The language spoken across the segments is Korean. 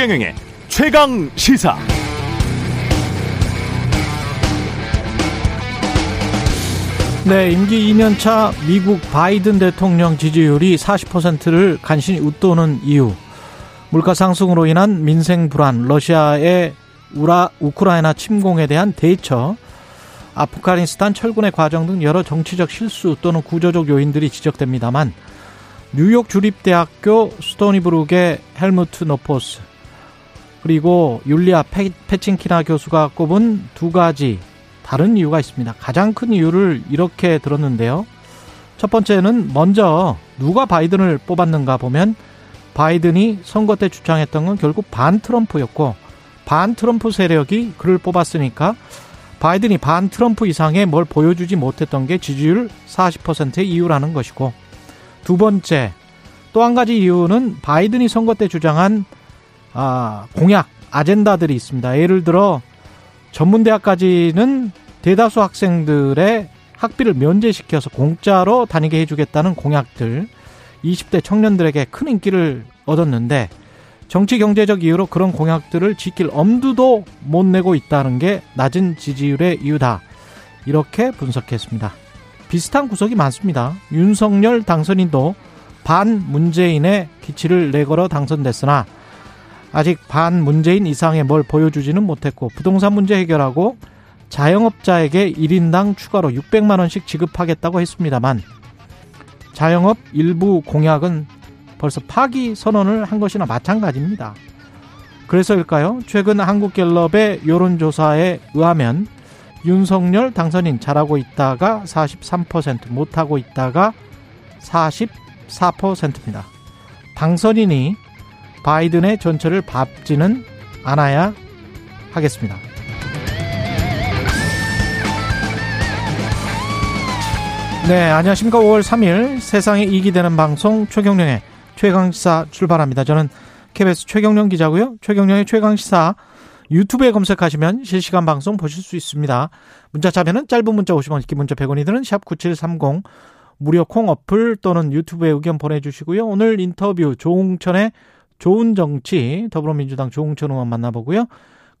최경영의 최강 시사. 네, 임기 2년차 미국 바이든 대통령 지지율이 40%를 간신히 웃도는 이유. 물가 상승으로 인한 민생 불안, 러시아의 우라, 우크라이나 침공에 대한 대처, 아프가니스탄 철군의 과정 등 여러 정치적 실수 또는 구조적 요인들이 지적됩니다만 뉴욕 주립대학교 스토니브룩의 헬무트 노포스 그리고 율리아 페친키나 교수가 꼽은 두 가지 다른 이유가 있습니다. 가장 큰 이유를 이렇게 들었는데요. 첫 번째는 먼저 누가 바이든을 뽑았는가 보면 바이든이 선거 때 주장했던 건 결국 반 트럼프였고 반 트럼프 세력이 그를 뽑았으니까 바이든이 반 트럼프 이상의 뭘 보여주지 못했던 게 지지율 40%의 이유라는 것이고 두 번째 또 한 가지 이유는 바이든이 선거 때 주장한 아, 공약 아젠다들이 있습니다. 예를 들어 전문대학까지는 대다수 학생들의 학비를 면제시켜서 공짜로 다니게 해주겠다는 공약들 20대 청년들에게 큰 인기를 얻었는데 정치 경제적 이유로 그런 공약들을 지킬 엄두도 못 내고 있다는 게 낮은 지지율의 이유다. 이렇게 분석했습니다. 비슷한 구석이 많습니다. 윤석열 당선인도 반 문재인의 기치를 내걸어 당선됐으나 아직 반 문재인 이상의 뭘 보여주지는 못했고 부동산 문제 해결하고 자영업자에게 1인당 추가로 600만 원씩 지급하겠다고 했습니다만 자영업 일부 공약은 벌써 파기 선언을 한 것이나 마찬가지입니다. 그래서일까요? 최근 한국갤럽의 여론조사에 의하면 윤석열 당선인 잘하고 있다가 43% 못하고 있다가 44%입니다. 당선인이 바이든의 전철을 밟지는 않아야 하겠습니다. 네, 안녕하십니까. 5월 3일 세상에 이익이 되는 방송 최경령의 최강시사 출발합니다. 저는 KBS 최경령 기자고요. 최경령의 최강시사 유튜브에 검색하시면 실시간 방송 보실 수 있습니다. 문자 참여는 짧은 문자 50원, 긴 문자 100원이 드는 샵 9730 무료 콩 어플 또는 유튜브에 의견 보내주시고요. 오늘 인터뷰 조웅천의 좋은 정치 더불어민주당 조웅천 의원 만나보고요.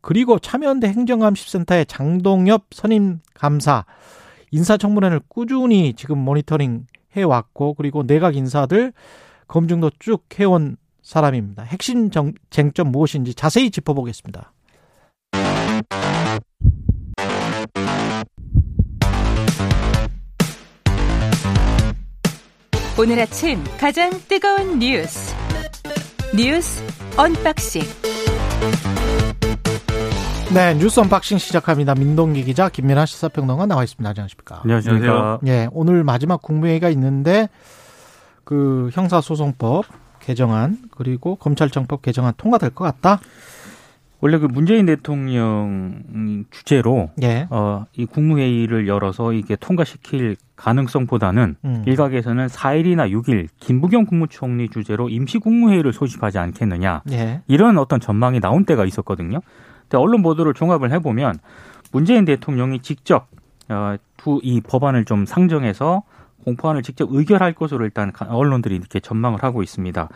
그리고 참여연대 행정감시센터의 장동엽 선임 감사 인사청문회를 꾸준히 지금 모니터링 해왔고 그리고 내각 인사들 검증도 쭉 해온 사람입니다. 핵심 정, 쟁점 무엇인지 자세히 짚어보겠습니다. 오늘 아침 가장 뜨거운 뉴스 뉴스 언박싱 네, 뉴스 언박싱 시작합니다. 민동기 기자, 김민아 시사평론가 나와 있습니다. 안녕하십니까? 안녕하세요. 예, 오늘 마지막 국무회의가 있는데 그 형사소송법 개정안 그리고 검찰청법 개정안 통과될 것 같다. 원래 그 문재인 대통령 주제로 예. 어, 이 국무회의를 열어서 이게 통과시킬 가능성보다는 음. 일각에서는 4일이나 6일 김부겸 국무총리 주제로 임시 국무회의를 소집하지 않겠느냐 예. 이런 어떤 전망이 나온 때가 있었거든요. 근데 언론 보도를 종합을 해보면 문재인 대통령이 직접 어, 두이 법안을 좀 상정해서 공포안을 직접 의결할 것으로 일단 언론들이 이렇게 전망을 하고 있습니다.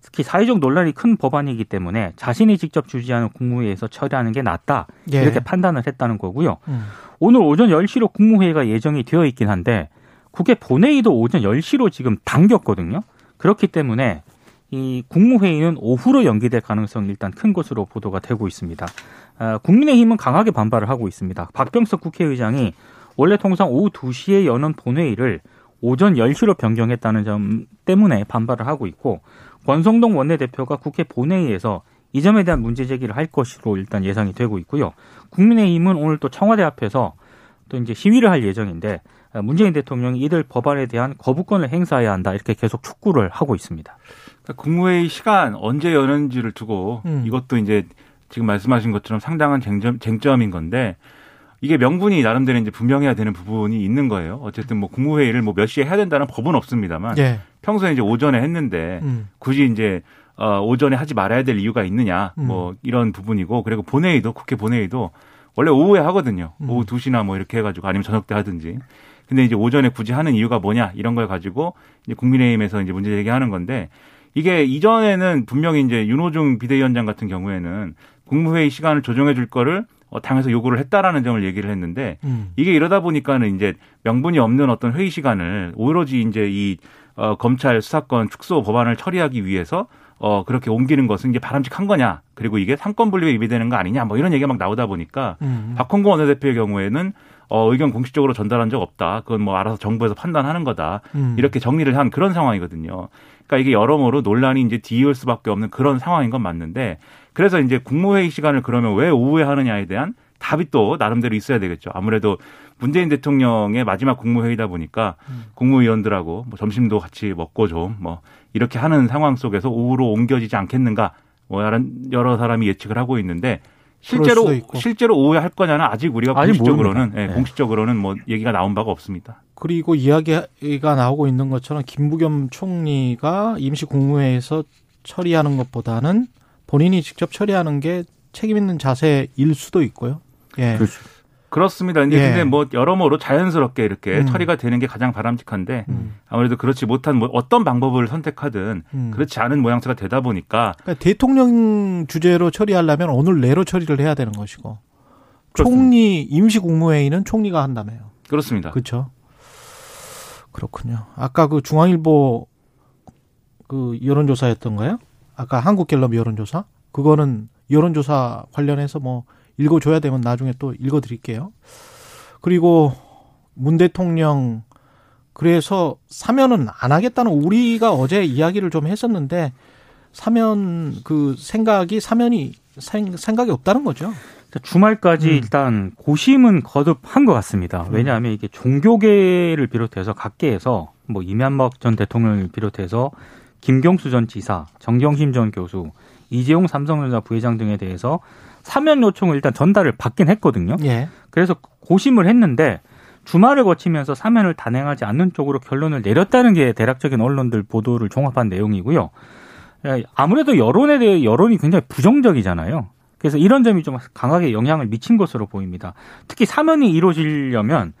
특히 사회적 논란이 큰 법안이기 때문에 자신이 직접 주재하는 국무회의에서 처리하는 게 낫다 예. 이렇게 판단을 했다는 거고요. 음. 오늘 오전 10시로 국무회의가 예정이 되어 있긴 한데 국회 본회의도 오전 10시로 지금 당겼거든요. 그렇기 때문에 이 국무회의는 오후로 연기될 가능성이 일단 큰 것으로 보도가 되고 있습니다. 아, 국민의힘은 강하게 반발을 하고 있습니다. 박병석 국회의장이 원래 통상 오후 2시에 여는 본회의를 오전 10시로 변경했다는 점 때문에 반발을 하고 있고 권성동 원내대표가 국회 본회의에서 이 점에 대한 문제 제기를 할 것으로 일단 예상이 되고 있고요. 국민의힘은 오늘 또 청와대 앞에서 또 이제 시위를 할 예정인데 문재인 대통령이 이들 법안에 대한 거부권을 행사해야 한다 이렇게 계속 촉구를 하고 있습니다. 그러니까 국무회의 시간 언제 여는지를 두고 음. 이것도 이제 지금 말씀하신 것처럼 상당한 쟁점, 쟁점인 건데 이게 명분이 나름대로 이제 분명해야 되는 부분이 있는 거예요. 어쨌든 뭐 국무회의를 뭐 몇 시에 해야 된다는 법은 없습니다만 예. 평소에 이제 오전에 했는데 음. 굳이 이제 어 오전에 하지 말아야 될 이유가 있느냐 음. 뭐 이런 부분이고 그리고 본회의도 국회 본회의도 원래 오후에 하거든요. 음. 오후 2시나 뭐 이렇게 해 가지고 아니면 저녁 때 하든지. 근데 이제 오전에 굳이 하는 이유가 뭐냐 이런 걸 가지고 이제 국민의힘에서 이제 문제 제기하는 건데 이게 이전에는 분명히 이제 윤호중 비대위원장 같은 경우에는 국무회의 시간을 조정해 줄 거를 어, 당에서 요구를 했다라는 점을 얘기를 했는데 음. 이게 이러다 보니까는 이제 명분이 없는 어떤 회의 시간을 오로지 이제 이 어, 검찰 수사권 축소 법안을 처리하기 위해서 어, 그렇게 옮기는 것은 이게 바람직한 거냐. 그리고 이게 상권 분립에 위배되는 거 아니냐. 뭐 이런 얘기가 막 나오다 보니까 음. 박홍구 원내대표의 경우에는 어, 의견 공식적으로 전달한 적 없다. 그건 뭐 알아서 정부에서 판단하는 거다. 음. 이렇게 정리를 한 그런 상황이거든요. 그러니까 이게 여러모로 논란이 이제 뒤이을 수밖에 없는 그런 상황인 건 맞는데 그래서 이제 국무회의 시간을 그러면 왜 오후에 하느냐에 대한 답이 또 나름대로 있어야 되겠죠. 아무래도 문재인 대통령의 마지막 국무회의다 보니까 국무위원들하고 뭐 점심도 같이 먹고 좀 뭐 이렇게 하는 상황 속에서 오후로 옮겨지지 않겠는가 뭐 여러 사람이 예측을 하고 있는데 실제로. 실제로 오후에 할 거냐는 아직 우리가 아직 공식적으로는. 예, 네. 공식적으로는 뭐 얘기가 나온 바가 없습니다. 그리고 이야기가 나오고 있는 것처럼 김부겸 총리가 임시 국무회에서 처리하는 것보다는 본인이 직접 처리하는 게 책임 있는 자세일 수도 있고요. 예. 그렇죠. 그렇습니다. 근데, 예. 근데 뭐 여러모로 자연스럽게 이렇게 음. 처리가 되는 게 가장 바람직한데 음. 아무래도 그렇지 못한 뭐 어떤 방법을 선택하든 음. 그렇지 않은 모양새가 되다 보니까 그러니까 대통령 주제로 처리하려면 오늘 내로 처리를 해야 되는 것이고 그렇습니다. 총리 임시 국무회의는 총리가 한다며요. 그렇습니다. 그렇죠. 그렇군요. 아까 그 중앙일보 그 여론조사였던가요? 아까 한국갤럽 여론조사? 그거는 여론조사 관련해서 뭐 읽어줘야 되면 나중에 또 읽어드릴게요. 그리고 문 대통령 그래서 사면은 안 하겠다는 우리가 어제 이야기를 좀 했었는데 사면 그 생각이 사면이 생- 생각이 없다는 거죠. 주말까지 음. 일단 고심은 거듭한 것 같습니다. 왜냐하면 이게 종교계를 비롯해서 각계에서 뭐 이명박 전 대통령을 비롯해서 김경수 전 지사, 정경심 전 교수, 이재용 삼성전자 부회장 등에 대해서 사면 요청을 일단 전달을 받긴 했거든요. 예. 그래서 고심을 했는데 주말을 거치면서 사면을 단행하지 않는 쪽으로 결론을 내렸다는 게 대략적인 언론들 보도를 종합한 내용이고요. 예, 아무래도 여론에 대해 여론이 굉장히 부정적이잖아요. 그래서 이런 점이 좀 강하게 영향을 미친 것으로 보입니다. 특히 사면이 이루어지려면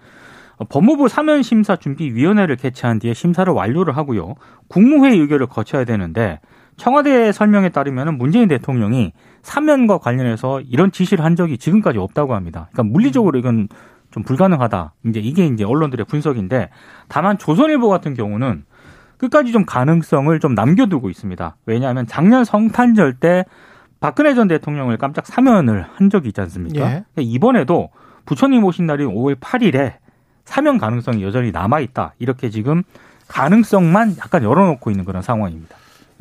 법무부 사면 심사 준비 위원회를 개최한 뒤에 심사를 완료를 하고요. 국무회의 의결을 거쳐야 되는데 청와대 설명에 따르면 문재인 대통령이 사면과 관련해서 이런 지시를 한 적이 지금까지 없다고 합니다. 그러니까 물리적으로 이건 좀 불가능하다. 이제 이게 이제 언론들의 분석인데 다만 조선일보 같은 경우는 끝까지 좀 가능성을 좀 남겨두고 있습니다. 왜냐하면 작년 성탄절 때 박근혜 전 대통령을 깜짝 사면을 한 적이 있지 않습니까? 예. 그러니까 이번에도 부처님 오신 날인 5월 8일에 사면 가능성이 여전히 남아있다. 이렇게 지금 가능성만 약간 열어놓고 있는 그런 상황입니다.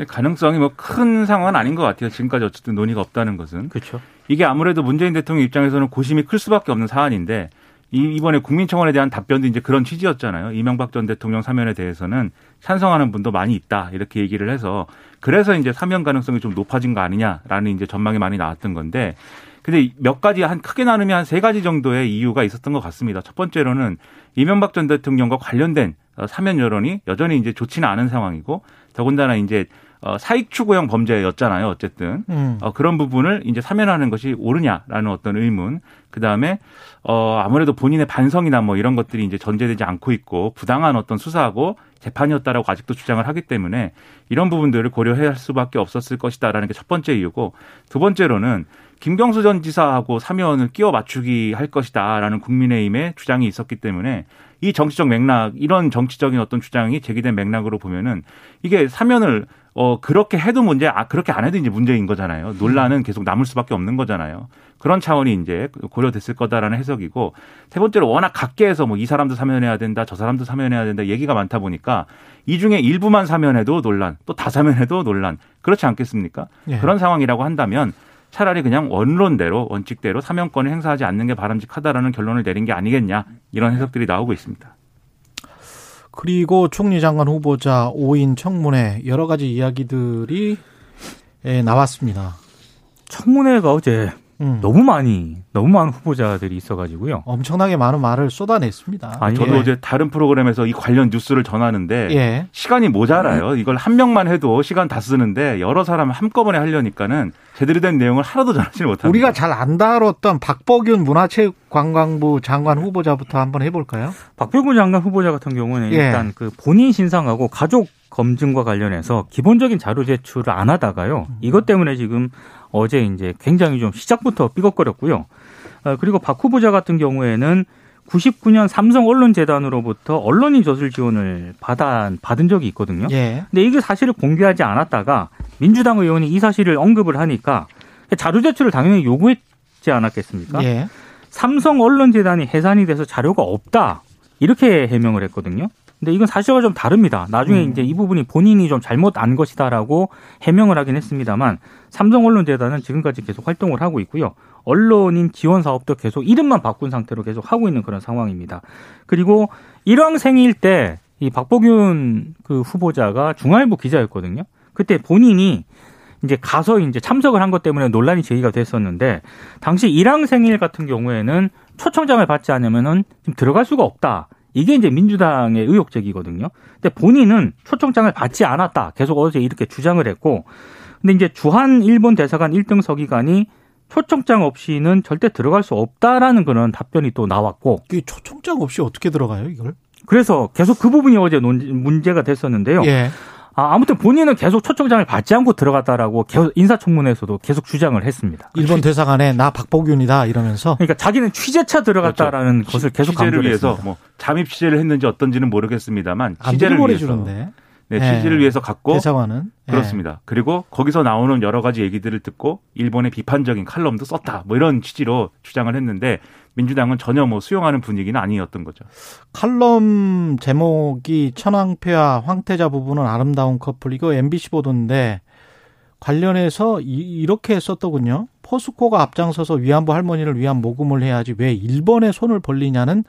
가능성이 뭐 큰 상황은 아닌 것 같아요. 지금까지 어쨌든 논의가 없다는 것은 그렇죠. 이게 아무래도 문재인 대통령 입장에서는 고심이 클 수밖에 없는 사안인데 이- 이번에 국민청원에 대한 답변도 이제 그런 취지였잖아요. 이명박 전 대통령 사면에 대해서는 찬성하는 분도 많이 있다 이렇게 얘기를 해서 그래서 이제 사면 가능성이 좀 높아진 거 아니냐라는 이제 전망이 많이 나왔던 건데 근데 몇 가지 한 크게 나누면 한 세 가지 정도의 이유가 있었던 것 같습니다. 첫 번째로는 이명박 전 대통령과 관련된 어, 사면 여론이 여전히 이제 좋지는 않은 상황이고 더군다나 이제 어, 사익 추구형 범죄였잖아요. 어쨌든 음. 어, 그런 부분을 이제 사면하는 것이 옳으냐라는 어떤 의문. 그 다음에 어, 아무래도 본인의 반성이나 뭐 이런 것들이 이제 전제되지 않고 있고 부당한 어떤 수사하고 재판이었다라고 아직도 주장을 하기 때문에 이런 부분들을 고려해야 할 수밖에 없었을 것이다라는 게 첫 번째 이유고 두 번째로는 김경수 전 지사하고 사면을 끼워 맞추기 할 것이다라는 국민의힘의 주장이 있었기 때문에 이 정치적 맥락 이런 정치적인 어떤 주장이 제기된 맥락으로 보면은 이게 사면을 어 그렇게 해도 문제 아 그렇게 안 해도 이제 문제인 거잖아요. 논란은 계속 남을 수밖에 없는 거잖아요. 그런 차원이 이제 고려됐을 거다라는 해석이고 세 번째로 워낙 각계에서 뭐 이 사람도 사면해야 된다, 저 사람도 사면해야 된다 얘기가 많다 보니까 이 중에 일부만 사면해도 논란, 또 다 사면해도 논란 그렇지 않겠습니까? 예. 그런 상황이라고 한다면 차라리 그냥 원론대로 원칙대로 사면권을 행사하지 않는 게 바람직하다라는 결론을 내린 게 아니겠냐 이런 해석들이 나오고 있습니다. 그리고 총리 장관 후보자 5인 청문회 여러 가지 이야기들이 예, 나왔습니다. 청문회가 어제 음. 너무 많이 너무 많은 후보자들이 있어가지고요. 엄청나게 많은 말을 쏟아냈습니다. 아니, 저도 예. 어제 다른 프로그램에서 이 관련 뉴스를 전하는데 예. 시간이 모자라요. 이걸 한 명만 해도 시간 다 쓰는데 여러 사람 한꺼번에 하려니까는 제대로 된 내용을 하나도 전하지 못합니다. 우리가 잘 안 다뤘던 박복윤 문화체육관광부 장관 후보자부터 한번 해볼까요? 박병구 장관 후보자 같은 경우는 예. 일단 그 본인 신상하고 가족 검증과 관련해서 기본적인 자료 제출을 안 하다가요. 이것 때문에 지금 어제 이제 굉장히 좀 시작부터 삐걱거렸고요. 어, 그리고 박 후보자 같은 경우에는 99년 삼성 언론재단으로부터 언론인 저술 지원을 받아, 받은 적이 있거든요. 예. 근데 이게 사실을 공개하지 않았다가 민주당 의원이 이 사실을 언급을 하니까 자료 제출을 당연히 요구했지 않았겠습니까? 예. 삼성 언론재단이 해산이 돼서 자료가 없다. 이렇게 해명을 했거든요. 근데 이건 사실과 좀 다릅니다. 나중에 음. 이제 이 부분이 본인이 좀 잘못 안 것이다라고 해명을 하긴 했습니다만 삼성 언론재단은 지금까지 계속 활동을 하고 있고요. 언론인 지원 사업도 계속 이름만 바꾼 상태로 계속 하고 있는 그런 상황입니다. 그리고 일왕생일 때 이 박보균 그 후보자가 중앙일보 기자였거든요. 그때 본인이 이제 가서 이제 참석을 한 것 때문에 논란이 제기가 됐었는데 당시 일왕생일 같은 경우에는 초청장을 받지 않으면은 지금 들어갈 수가 없다. 이게 이제 민주당의 의혹 제기거든요. 근데 본인은 초청장을 받지 않았다. 계속 어제 이렇게 주장을 했고 근데 이제 주한 일본 대사관 1등 서기관이 초청장 없이는 절대 들어갈 수 없다라는 그런 답변이 또 나왔고 이 초청장 없이 어떻게 들어가요, 이걸? 그래서 계속 그 부분이 어제 논- 문제가 됐었는데요. 예. 아, 아무튼 본인은 계속 초청장을 받지 않고 들어갔다라고 계속 인사청문회에서도 계속 주장을 했습니다. 일본 대사관에 나 박보균이다 이러면서 그러니까 자기는 취재차 들어갔다라는 것을 계속 취재를 위해서. 뭐 잠입 취재를 했는지 어떤지는 모르겠습니다만 안 취재를 위해서 보내주는데 네, 예. 취재를 위해서 갔고 대사관은 예. 그렇습니다. 그리고 거기서 나오는 여러 가지 얘기들을 듣고 일본의 비판적인 칼럼도 썼다. 뭐 이런 취지로 주장을 했는데 민주당은 전혀 뭐 수용하는 분위기는 아니었던 거죠. 칼럼 제목이 천황폐와 황태자 부부는 아름다운 커플 이거 MBC 보도인데 관련해서 이, 렇게 썼더군요. 포스코가 앞장서서 위안부 할머니를 위한 모금을 해야지 왜 일본에 손을 벌리냐는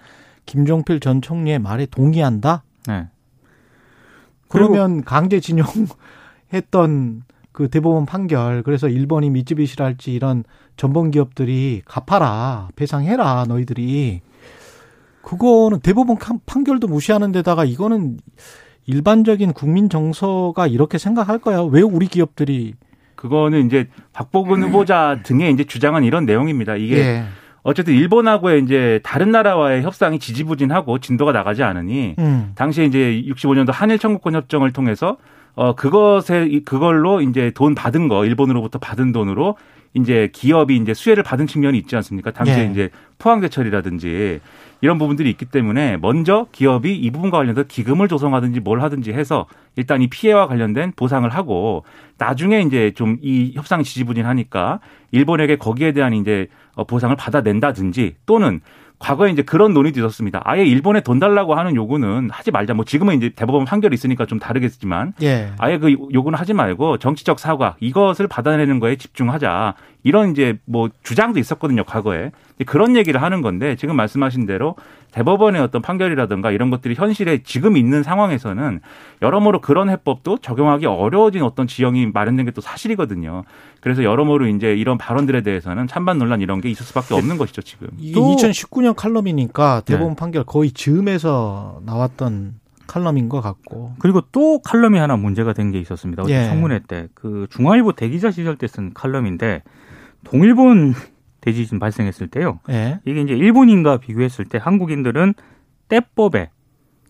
김종필 전 총리의 말에 동의한다. 네. 그러면 강제징용 했던 그 대법원 판결 그래서 일본이 미쯔비시랄지 이런 전범 기업들이 갚아라 배상해라 너희들이 그거는 대법원 칸- 판결도 무시하는 데다가 이거는 일반적인 국민 정서가 이렇게 생각할 거야 왜 우리 기업들이 그거는 이제 박보근 후보자 등의 이제 주장은 이런 내용입니다. 이게 예. 어쨌든 일본하고의 이제 다른 나라와의 협상이 지지부진하고 진도가 나가지 않으니 음. 당시에 이제 65년도 한일 청구권 협정을 통해서 어 그것에 이- 그걸로 이제 돈 받은 거 일본으로부터 받은 돈으로 이제 기업이 이제 수혜를 받은 측면이 있지 않습니까? 당시에 예. 이제 포항제철이라든지 이런 부분들이 있기 때문에 먼저 기업이 이 부분과 관련해서 기금을 조성하든지 뭘 하든지 해서 일단 이 피해와 관련된 보상을 하고 나중에 이제 좀 이 협상이 지지부진하니까 일본에게 거기에 대한 이제 어, 보상을 받아낸다든지 또는 과거에 이제 그런 논의도 있었습니다. 아예 일본에 돈 달라고 하는 요구는 하지 말자. 뭐 지금은 이제 대법원 판결이 있으니까 좀 다르겠지만 예. 아예 그 요구는 하지 말고 정치적 사과 이것을 받아내는 거에 집중하자. 이런 이제 뭐 주장도 있었거든요, 과거에. 그런 얘기를 하는 건데 지금 말씀하신 대로 대법원의 어떤 판결이라든가 이런 것들이 현실에 지금 있는 상황에서는 여러모로 그런 해법도 적용하기 어려워진 어떤 지형이 마련된 게 또 사실이거든요. 그래서 여러모로 이제 이런 발언들에 대해서는 찬반 논란 이런 게 있을 수밖에 없는 것이죠, 지금. 이게 또- 2019년 칼럼이니까 대법원 네. 판결 거의 즈음에서 나왔던 칼럼인 것 같고 그리고 또 칼럼이 하나 문제가 된 게 있었습니다. 어제 예. 청문회 때 그 중앙일보 대기자 시절 때 쓴 칼럼인데 동일본 대지진 발생했을 때요. 예. 이게 이제 일본인과 비교했을 때 한국인들은 때법에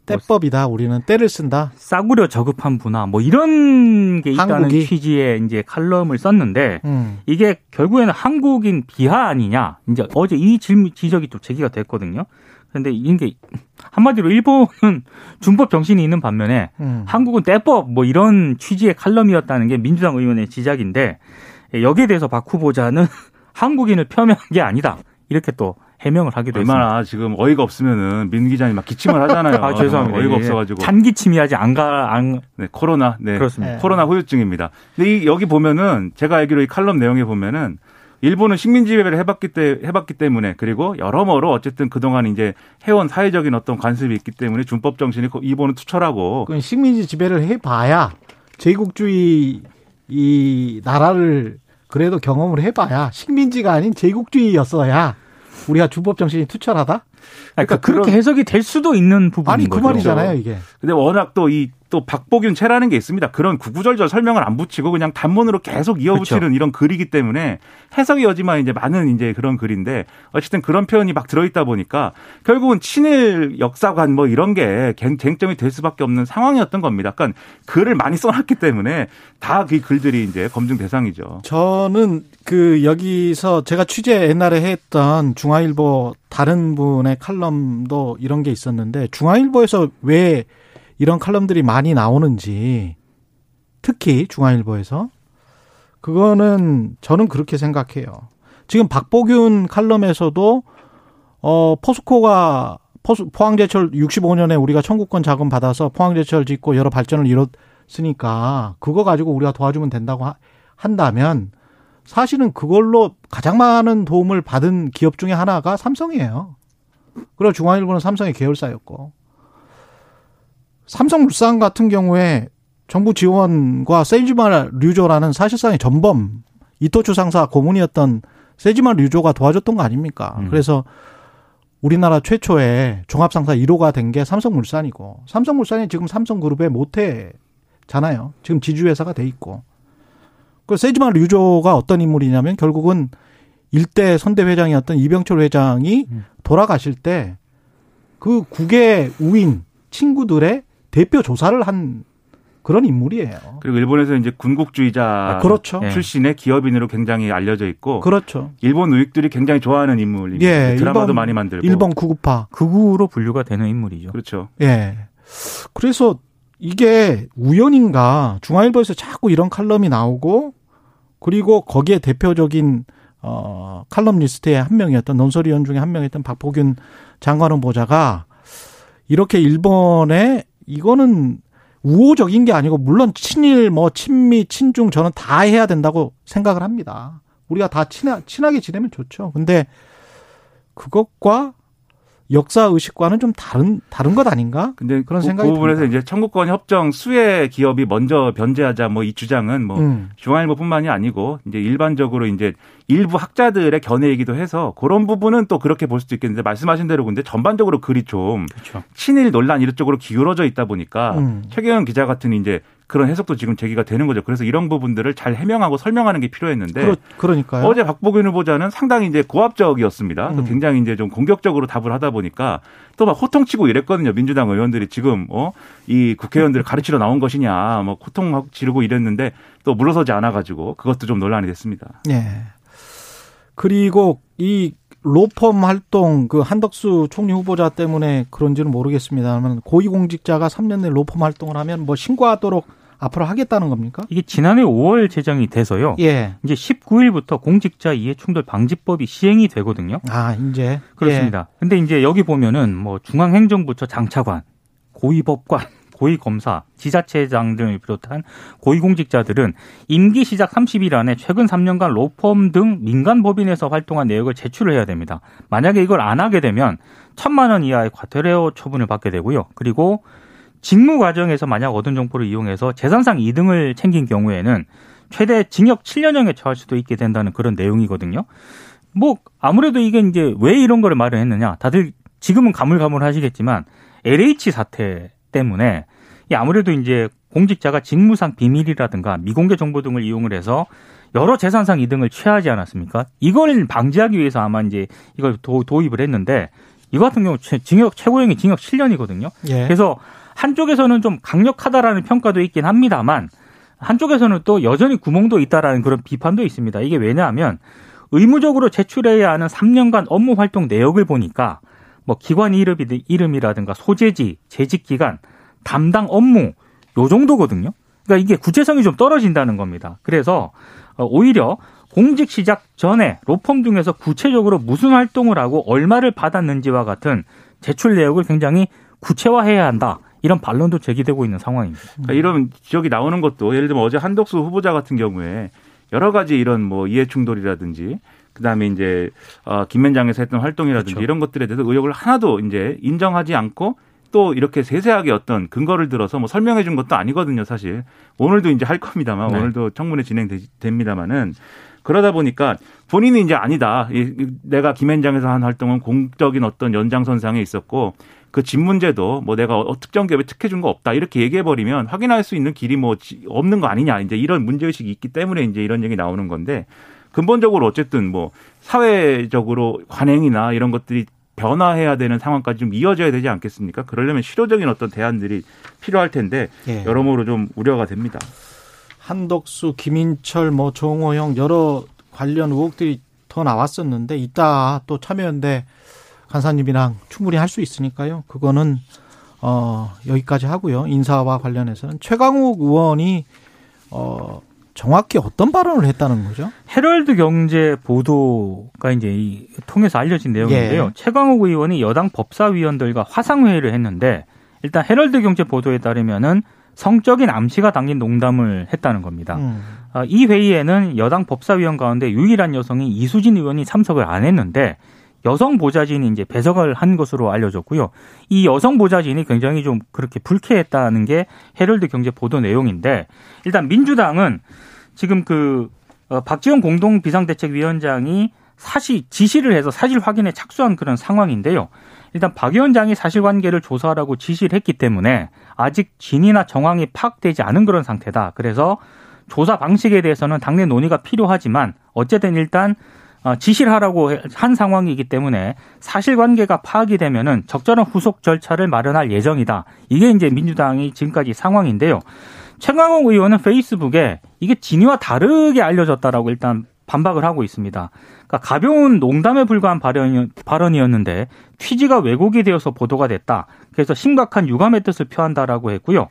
때법이다 우리는 때를 쓴다 싸구려 저급한 문화 뭐 이런 게 있다는 한국이? 취지의 이제 칼럼을 썼는데 음. 이게 결국에는 한국인 비하 아니냐 이제 어제 이 질문 지적이 또 제기가 됐거든요. 그런데 이게 한마디로 일본은 준법 정신이 있는 반면에 음. 한국은 때법 뭐 이런 취지의 칼럼이었다는 게 민주당 의원의 지적인데 여기에 대해서 박 후보자는 한국인을 폄훼한 게 아니다 이렇게 또 해명을 하기도 했습니다. 얼마나 지금 어이가 없으면은 민 기자님 막 기침을 하잖아요. 아 죄송합니다. 어이가 예. 없어가지고. 잔기침이하지 안가 안 네, 코로나. 네. 그렇습니다. 네. 코로나 후유증입니다. 근데 이 여기 보면은 제가 알기로 이 칼럼 내용에 보면은 일본은 식민 지배를 해봤기 때 해봤기 때문에 그리고 여러모로 어쨌든 그동안 이제 해온 사회적인 어떤 관습이 있기 때문에 준법 정신이 일본은 투철하고 식민지 지배를 해봐야 제국주의 이 나라를 그래도 경험을 해봐야 식민지가 아닌 제국주의였어야 우리가 주법 정신이 투철하다. 그러니까 그러니까 그렇게 해석이 될 수도 있는 부분인 아니 그 거죠. 말이잖아요 이게. 근데 워낙 또 이 또 박보균 채라는 게 있습니다. 그런 구구절절 설명을 안 붙이고 그냥 단문으로 계속 이어붙이는 그렇죠. 이런 글이기 때문에 해석의 여지만 이제 많은 이제 그런 글인데 어쨌든 그런 표현이 막 들어있다 보니까 결국은 친일 역사관 뭐 이런 게 쟁점이 될 수밖에 없는 상황이었던 겁니다. 그러니까 글을 많이 써놨기 때문에 다 그 글들이 이제 검증 대상이죠. 저는 그 여기서 제가 취재 옛날에 했던 중앙일보 다른 분의 칼럼도 이런 게 있었는데 중앙일보에서 왜 이런 칼럼들이 많이 나오는지 특히 중앙일보에서 그거는 저는 그렇게 생각해요. 지금 박보균 칼럼에서도 어 포스코가 포스, 포항제철 65년에 우리가 청구권 자금 받아서 포항제철 짓고 여러 발전을 이뤘으니까 그거 가지고 우리가 도와주면 된다고 하, 한다면 사실은 그걸로 가장 많은 도움을 받은 기업 중에 하나가 삼성이에요. 그리고 중앙일보는 삼성의 계열사였고 삼성물산 같은 경우에 정부 지원과 세이지마 류조라는 사실상의 전범 이토추 상사 고문이었던 세지마 류조가 도와줬던 거 아닙니까? 음. 그래서 우리나라 최초의 종합상사 1호가 된 게 삼성물산이고 삼성물산이 지금 삼성그룹의 모태잖아요. 지금 지주회사가 돼 있고 그 세지마 류조가 어떤 인물이냐면 결국은 일대 선대 회장이었던 이병철 회장이 음. 돌아가실 때 그 국외 우인 친구들의 대표 조사를 한 그런 인물이에요. 그리고 일본에서 이제 군국주의자 아, 그렇죠. 출신의 기업인으로 굉장히 알려져 있고 그렇죠. 일본 우익들이 굉장히 좋아하는 인물입니다. 예, 드라마도 일본, 많이 만들고 일본 구구파 극우로 분류가 되는 인물이죠. 그렇죠. 예. 그래서 이게 우연인가 중앙일보에서 자꾸 이런 칼럼이 나오고 그리고 거기에 대표적인 어 칼럼 리스트의 한 명이었던 논설위원 중에 한 명이었던 박보균 장관원 보좌가 이렇게 일본에 이거는 우호적인 게 아니고 물론 친일 뭐 친미 친중 저는 다 해야 된다고 생각을 합니다. 우리가 다 친하, 친하게 지내면 좋죠. 근데 그것과 역사 의식과는 좀 다른 다른 것 아닌가? 근데 그런 그, 생각이 그 부분에서 듭니다. 이제 청구권 협정 수혜 기업이 먼저 변제하자 뭐 이 주장은 뭐 음. 중앙일보뿐만이 아니고 이제 일반적으로 이제 일부 학자들의 견해이기도 해서 그런 부분은 또 그렇게 볼 수도 있겠는데 말씀하신 대로 근데 전반적으로 글이 좀 그렇죠. 친일 논란 이런 쪽으로 기울어져 있다 보니까 음. 최경영 기자 같은 이제 그런 해석도 지금 제기가 되는 거죠. 그래서 이런 부분들을 잘 해명하고 설명하는 게 필요했는데 그러, 니까요 어제 박보균 후보자는 상당히 이제 고압적이었습니다. 음. 굉장히 이제 좀 공격적으로 답을 하다 보니까 또 막 호통치고 이랬거든요. 민주당 의원들이 지금 어이 국회의원들을 가르치러 나온 것이냐 뭐 호통 지르고 이랬는데 또 물러서지 않아 가지고 그것도 좀 논란이 됐습니다. 네. 그리고 이 로펌 활동 그 한덕수 총리 후보자 때문에 그런지는 모르겠습니다만 고위공직자가 3년 내 로펌 활동을 하면 뭐 신고하도록 앞으로 하겠다는 겁니까? 이게 지난해 5월 제정이 돼서요. 예. 이제 19일부터 공직자 이해 충돌 방지법이 시행이 되거든요. 아, 이제 그렇습니다. 예. 근데 이제 여기 보면은 뭐 중앙행정부처 장차관, 고위법관 고위검사, 지자체장 등을 비롯한 고위공직자들은 임기 시작 30일 안에 최근 3년간 로펌 등 민간 법인에서 활동한 내역을 제출을 해야 됩니다. 만약에 이걸 안 하게 되면 천만 원 이하의 과태료 처분을 받게 되고요. 그리고 직무 과정에서 만약 얻은 정보를 이용해서 재산상 이등을 챙긴 경우에는 최대 징역 7년형에 처할 수도 있게 된다는 그런 내용이거든요. 뭐 아무래도 이게 이제 왜 이런 거를 말을 했느냐? 다들 지금은 가물가물 하시겠지만 LH 사태 때문에 아무래도 이제 공직자가 직무상 비밀이라든가 미공개 정보 등을 이용을 해서 여러 재산상 이등을 취하지 않았습니까? 이걸 방지하기 위해서 아마 이제 이걸 도, 입을 했는데 이거 같은 경우 징역 최고형이 징역 7년이거든요. 예. 그래서 한쪽에서는 좀 강력하다라는 평가도 있긴 합니다만 한쪽에서는 또 여전히 구멍도 있다라는 그런 비판도 있습니다. 이게 왜냐하면 의무적으로 제출해야 하는 3년간 업무 활동 내역을 보니까 뭐 기관 이름이, 이름이라든가 소재지, 재직 기간, 담당 업무 요 정도거든요. 그러니까 이게 구체성이 좀 떨어진다는 겁니다. 그래서 어, 오히려 공직 시작 전에 로펌 중에서 구체적으로 무슨 활동을 하고 얼마를 받았는지와 같은 제출 내역을 굉장히 구체화해야 한다. 이런 반론도 제기되고 있는 상황입니다. 그러니까 이런 지적이 나오는 것도 예를 들면 어제 한덕수 후보자 같은 경우에 여러 가지 이런 뭐 이해 충돌이라든지 그다음에 이제 어 김현장에서 했던 활동이라든지 그렇죠. 이런 것들에 대해서 의혹을 하나도 이제 인정하지 않고 또 이렇게 세세하게 어떤 근거를 들어서 뭐 설명해 준 것도 아니거든요, 사실. 오늘도 이제 할 겁니다만 네. 오늘도 청문회 진행됩니다마는 그러다 보니까 본인이 이제 아니다. 내가 김앤장에서 한 활동은 공적인 어떤 연장선상에 있었고 그 집 문제도 뭐 내가 어, 특정 기업에 특혜 준 거 없다 이렇게 얘기해 버리면 확인할 수 있는 길이 뭐 없는 거 아니냐 이제 이런 문제 의식이 있기 때문에 이제 이런 얘기 나오는 건데 근본적으로 어쨌든 뭐 사회적으로 관행이나 이런 것들이 변화해야 되는 상황까지 좀 이어져야 되지 않겠습니까? 그러려면 실효적인 어떤 대안들이 필요할 텐데 예. 여러모로 좀 우려가 됩니다. 한덕수, 김인철, 뭐 정호영 여러 관련 의혹들이 더 나왔었는데 이따 또 참여연대 간사님이랑 충분히 할 수 있으니까요. 그거는 어 여기까지 하고요. 인사와 관련해서는 최강욱 의원이 어 정확히 어떤 발언을 했다는 거죠? 헤럴드 경제 보도가 이제 통해서 알려진 내용인데요. 예. 최광욱 의원이 여당 법사위원들과 화상회의를 했는데 일단 헤럴드 경제 보도에 따르면은 성적인 암시가 담긴 농담을 했다는 겁니다. 음. 아, 이 회의에는 여당 법사위원 가운데 유일한 여성이 이수진 의원이 참석을 안 했는데 여성 보좌진이 이제 배석을 한 것으로 알려졌고요. 이 여성 보좌진이 굉장히 좀 그렇게 불쾌했다는 게 헤럴드 경제 보도 내용인데 일단 민주당은 지금 그 어, 박지원 공동 비상대책위원장이 사실 지시를 해서 사실 확인에 착수한 그런 상황인데요. 일단 박 위원장이 사실관계를 조사하라고 지시를 했기 때문에 아직 진위나 정황이 파악되지 않은 그런 상태다. 그래서 조사 방식에 대해서는 당내 논의가 필요하지만 어쨌든 일단 어, 지시를 하라고 한 상황이기 때문에 사실관계가 파악이 되면은 적절한 후속 절차를 마련할 예정이다. 이게 이제 민주당이 지금까지 상황인데요. 최강욱 의원은 페이스북에 이게 진위와 다르게 알려졌다라고 일단 반박을 하고 있습니다. 그러니까 가벼운 농담에 불과한 발언이, 었는데 취지가 왜곡이 되어서 보도가 됐다. 그래서 심각한 유감의 뜻을 표한다라고 했고요.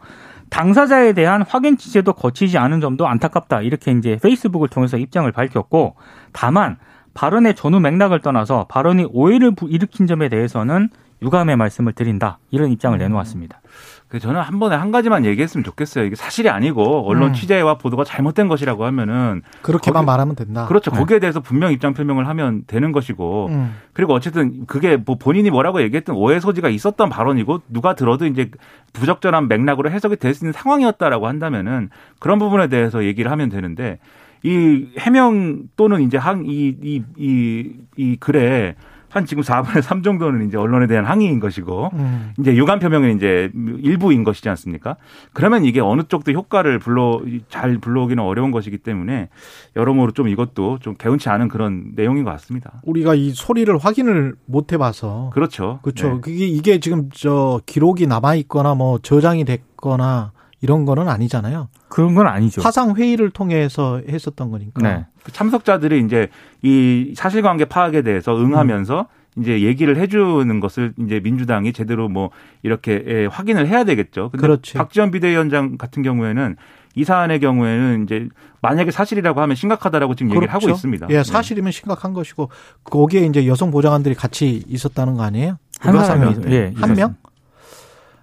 당사자에 대한 확인 취재도 거치지 않은 점도 안타깝다. 이렇게 이제 페이스북을 통해서 입장을 밝혔고 다만 발언의 전후 맥락을 떠나서 발언이 오해를 일으킨 점에 대해서는 유감의 말씀을 드린다. 이런 입장을 음. 내놓았습니다. 그 저는 한 번에 한 가지만 얘기했으면 좋겠어요. 이게 사실이 아니고 언론 음. 취재와 보도가 잘못된 것이라고 하면은 그렇게만 거기, 말하면 된다. 그렇죠. 네. 거기에 대해서 분명 입장 표명을 하면 되는 것이고 음. 그리고 어쨌든 그게 뭐 본인이 뭐라고 얘기했던 오해 소지가 있었던 발언이고 누가 들어도 이제 부적절한 맥락으로 해석이 될 수 있는 상황이었다라고 한다면은 그런 부분에 대해서 얘기를 하면 되는데 이 해명 또는 이제 항이이이 이, 이 글에 한 지금 4분의 3 정도는 이제 언론에 대한 항의인 것이고 음. 이제 유감 표명은 이제 일부인 것이지 않습니까? 그러면 이게 어느 쪽도 효과를 불러 잘 불러오기는 어려운 것이기 때문에 여러모로 좀 이것도 좀 개운치 않은 그런 내용인 것 같습니다. 우리가 이 소리를 확인을 못 해봐서 그렇죠. 그렇죠. 네. 그게 이게 지금 저 기록이 남아 있거나 뭐 저장이 됐거나 이런 거는 아니잖아요. 그런 건 아니죠. 화상 회의를 통해서 했었던 거니까. 네. 그 참석자들이 이제 이 사실관계 파악에 대해서 응하면서 음. 이제 얘기를 해주는 것을 이제 민주당이 제대로 뭐 이렇게 예, 확인을 해야 되겠죠. 근데 그렇지. 박지원 비대위원장 같은 경우에는 이 사안의 경우에는 이제 만약에 사실이라고 하면 심각하다라고 지금 그렇죠. 얘기를 하고 있습니다. 예, 네. 사실이면 네. 심각한 것이고 거기에 이제 여성 보좌관들이 같이 있었다는 거 아니에요? 한 사람이 예, 한 명?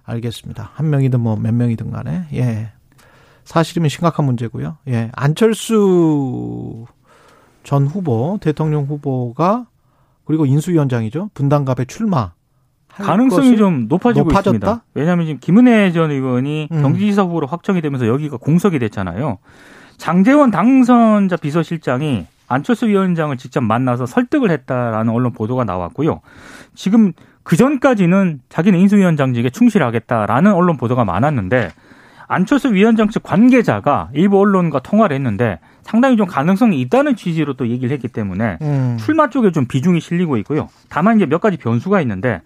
알겠습니다. 한 명이든 뭐 몇 명이든 간에. 예. 사실이면 심각한 문제고요. 예. 안철수 전 후보, 대통령 후보가 그리고 인수위원장이죠. 분당갑에 출마. 가능성이 좀 높아지고 높아졌다? 있습니다. 왜냐하면 지금 김은혜 전 의원이 음. 경기지사 후보로 확정이 되면서 여기가 공석이 됐잖아요. 장재원 당선자 비서실장이 안철수 위원장을 직접 만나서 설득을 했다라는 언론 보도가 나왔고요. 지금 그 전까지는 자기는 인수위원장직에 충실하겠다라는 언론 보도가 많았는데 안철수 위원장 측 관계자가 일부 언론과 통화를 했는데 상당히 좀 가능성이 있다는 취지로 또 얘기를 했기 때문에 음. 출마 쪽에 좀 비중이 실리고 있고요. 다만 이제 몇 가지 변수가 있는데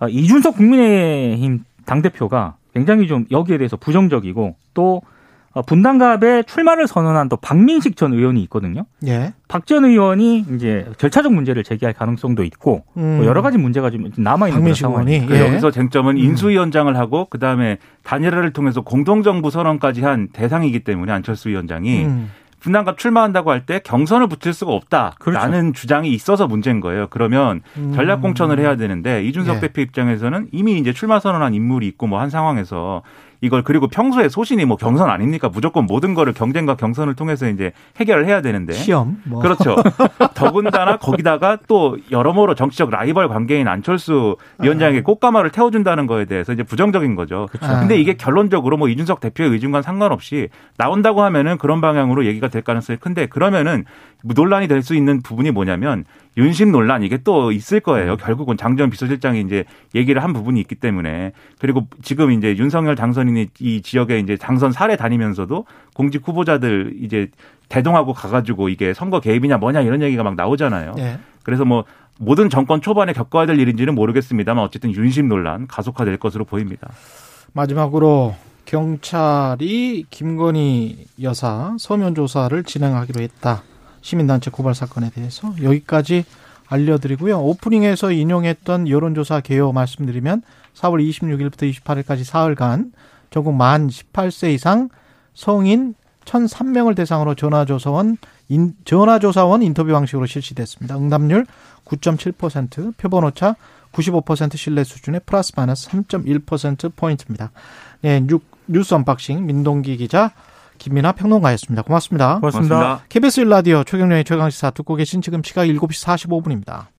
어, 이준석 국민의힘 당 대표가 굉장히 좀 여기에 대해서 부정적이고 또 어, 분당갑에 출마를 선언한 또 박민식 전 의원이 있거든요. 예. 박전 의원이 이제 절차적 문제를 제기할 가능성도 있고 음. 뭐 여러 가지 문제가 좀 남아 있는 그런 상황이. 예. 여기서 쟁점은 음. 인수위원장을 하고 그 다음에 단일화를 통해서 공동정부 선언까지 한 대상이기 때문에 안철수 위원장이 음. 분당갑 출마한다고 할 때 경선을 붙일 수가 없다라는 그렇죠. 주장이 있어서 문제인 거예요. 그러면 음. 전략 공천을 해야 되는데 이준석 예. 대표 입장에서는 이미 이제 출마 선언한 인물이 있고 뭐 한 상황에서 이걸 그리고 평소에 소신이 뭐 경선 아닙니까? 무조건 모든 거를 경쟁과 경선을 통해서 이제 해결을 해야 되는데. 시험. 뭐. 그렇죠. 더군다나 거기다가 또 여러모로 정치적 라이벌 관계인 안철수 위원장에게 꽃가마를 태워준다는 거에 대해서 이제 부정적인 거죠. 아. 근데 이게 결론적으로 뭐 이준석 대표의 의중과 상관없이 나온다고 하면은 그런 방향으로 얘기가 될 가능성이 큰데 그러면은 논란이 될 수 있는 부분이 뭐냐면 윤심 논란 이게 또 있을 거예요. 결국은 장전 비서실장이 이제 얘기를 한 부분이 있기 때문에 그리고 지금 이제 윤석열 당선인 이 이 지역에 이제 당선 사례 다니면서도 공직 후보자들 이제 대동하고 가가지고 이게 선거 개입이냐 뭐냐 이런 얘기가 막 나오잖아요. 예. 그래서 뭐 모든 정권 초반에 겪어야 될 일인지는 모르겠습니다만 어쨌든 윤심 논란 가속화될 것으로 보입니다. 마지막으로 경찰이 김건희 여사 서면 조사를 진행하기로 했다. 시민단체 고발 사건에 대해서 여기까지 알려드리고요. 오프닝에서 인용했던 여론조사 개요 말씀드리면 4월 26일부터 28일까지 사흘간 전국 만 18세 이상 성인 1,003명을 대상으로 전화조사원 인, 전화조사원 인터뷰 방식으로 실시됐습니다. 응답률 9.7%, 표본 오차 95% 신뢰 수준의 플러스 마이너스 3.1% 포인트입니다. 네, 뉴스 언박싱 민동기 기자 김민아 평론가였습니다. 고맙습니다. 고맙습니다. 고맙습니다. KBS 1라디오 최경영의 최강시사 듣고 계신 지금 시각 7시 45분입니다.